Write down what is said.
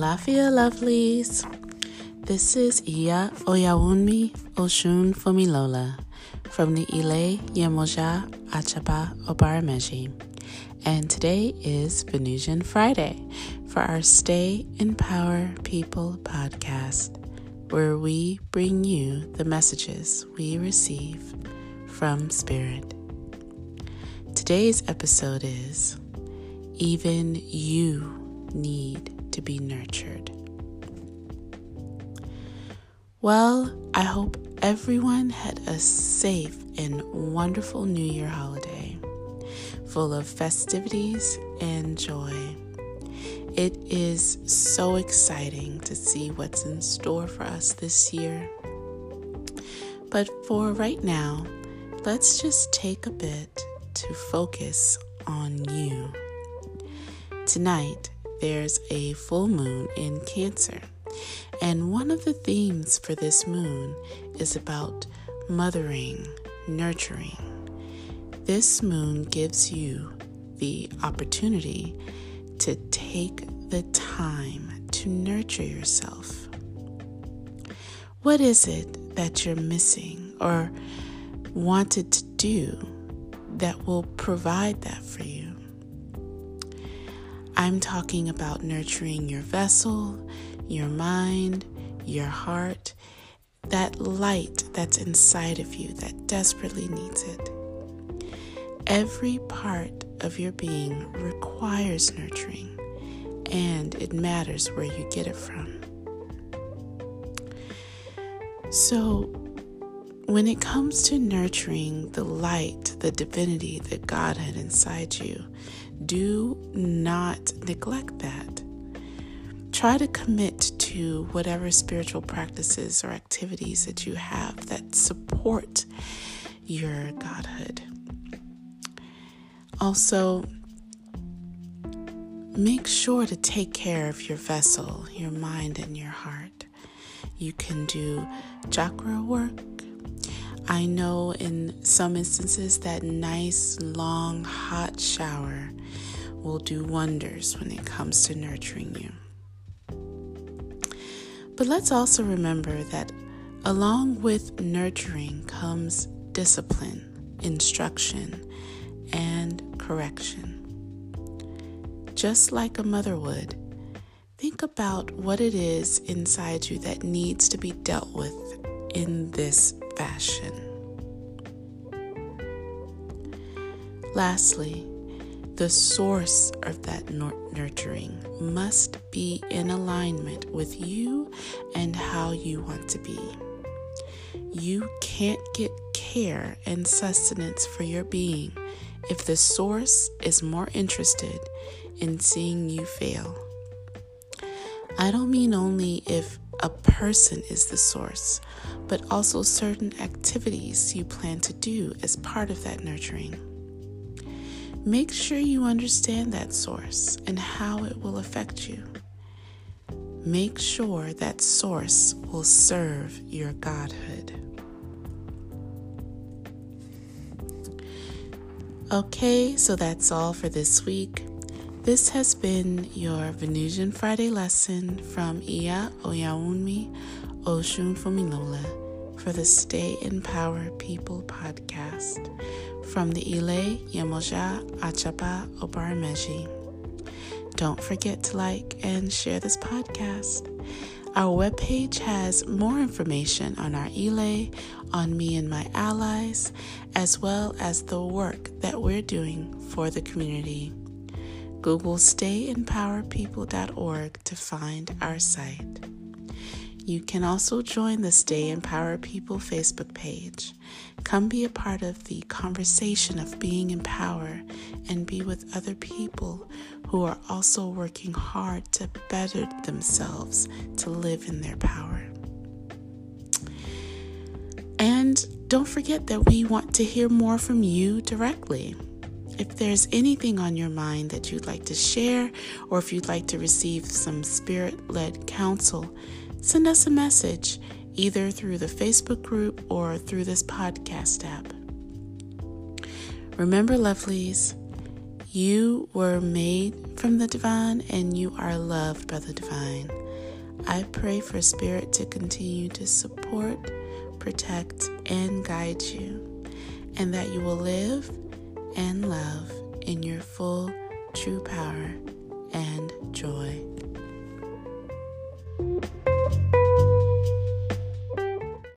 Alafia lovelies. This is Iya Oyawunmi Oshun Fumilola from the Ile Yemoja Achaba Obarameji. And today is Venusian Friday for our Stay in Power People podcast, where we bring you the messages we receive from Spirit. Today's episode is Even You Need to be nurtured. Well, I hope everyone had a safe and wonderful New Year holiday full of festivities and joy. It is so exciting to see what's in store for us this year. But for right now, let's just take a bit to focus on you. Tonight, there's a full moon in Cancer. And one of the themes for this moon is about mothering, nurturing. This moon gives you the opportunity to take the time to nurture yourself. What is it that you're missing or wanted to do that will provide that for you? I'm talking about nurturing your vessel, your mind, your heart, that light that's inside of you that desperately needs it. Every part of your being requires nurturing, and it matters where you get it from. So, when it comes to nurturing the light, the divinity that God had inside you, do not neglect that. Try to commit to whatever spiritual practices or activities that you have that support your godhood. Also, make sure to take care of your vessel, your mind, and your heart. You can do chakra work. I know in some instances that nice, long, hot shower will do wonders when it comes to nurturing you. But let's also remember that along with nurturing comes discipline, instruction, and correction. Just like a mother would, think about what it is inside you that needs to be dealt with in this fashion. Lastly, the source of that nurturing must be in alignment with you and how you want to be. You can't get care and sustenance for your being if the source is more interested in seeing you fail. I don't mean only if a person is the source, but also certain activities you plan to do as part of that nurturing. Make sure you understand that source and how it will affect you. Make sure that source will serve your godhood. Okay, so that's all for this week. This has been your Venusian Friday lesson from Iya Oyawunmi Oshun Fumilola for the Stay in Power People podcast from the Ile Yemoja Achapa Obarameji. Don't forget to like and share this podcast. Our webpage has more information on our Ile, on me and my allies, as well as the work that we're doing for the community. Google stayinpowerpeople.org to find our site. You can also join the Stay in Power People Facebook page. Come be a part of the conversation of being in power and be with other people who are also working hard to better themselves to live in their power. And don't forget that we want to hear more from you directly. If there's anything on your mind that you'd like to share, or if you'd like to receive some spirit led counsel, send us a message either through the Facebook group or through this podcast app. Remember, lovelies, You were made from the divine and you are loved by the divine. I pray for Spirit to continue to support, protect, and guide you, and that you will live and love in your full, true power and joy.